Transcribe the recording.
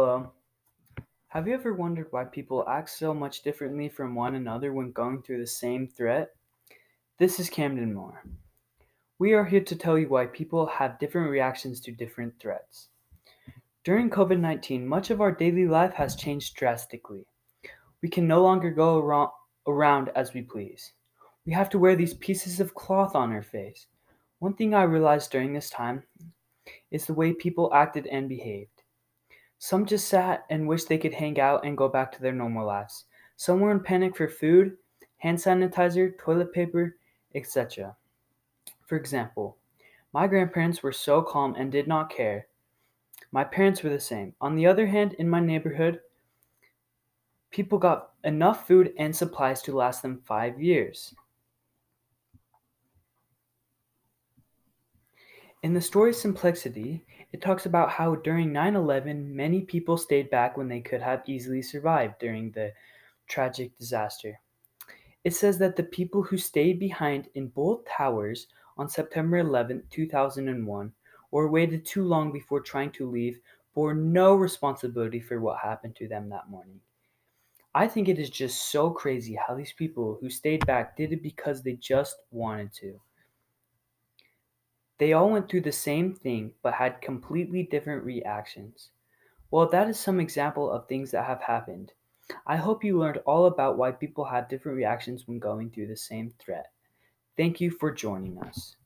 Hello. Have you ever wondered why people act so much differently from one another when going through the same threat? This is Kamden Moore. We are here to tell you why people have different reactions to different threats. During COVID 19, much of our daily life has changed drastically. We can no longer go around as we please. We have to wear these pieces of cloth on our face. One thing I realized during this time is the way people acted and behaved. Some just sat and wished they could hang out and go back to their normal lives. Some were in panic for food, hand sanitizer, toilet paper, etc. For example, my grandparents were so calm and did not care. My parents were the same. On the other hand, in my neighborhood, people got enough food and supplies to last them five years. In the story Simplexity, it talks about how during 9 11, many people stayed back when they could have easily survived during the tragic disaster. It says that the people who stayed behind in both towers on September 11, 2001, or waited too long before trying to leave bore no responsibility for what happened to them that morning. I think it is just so crazy how these people who stayed back did it because they just wanted to. They all went through the same thing but had completely different reactions. Well, that is some example of things that have happened. I hope you learned all about why people have different reactions when going through the same threat. Thank you for joining us.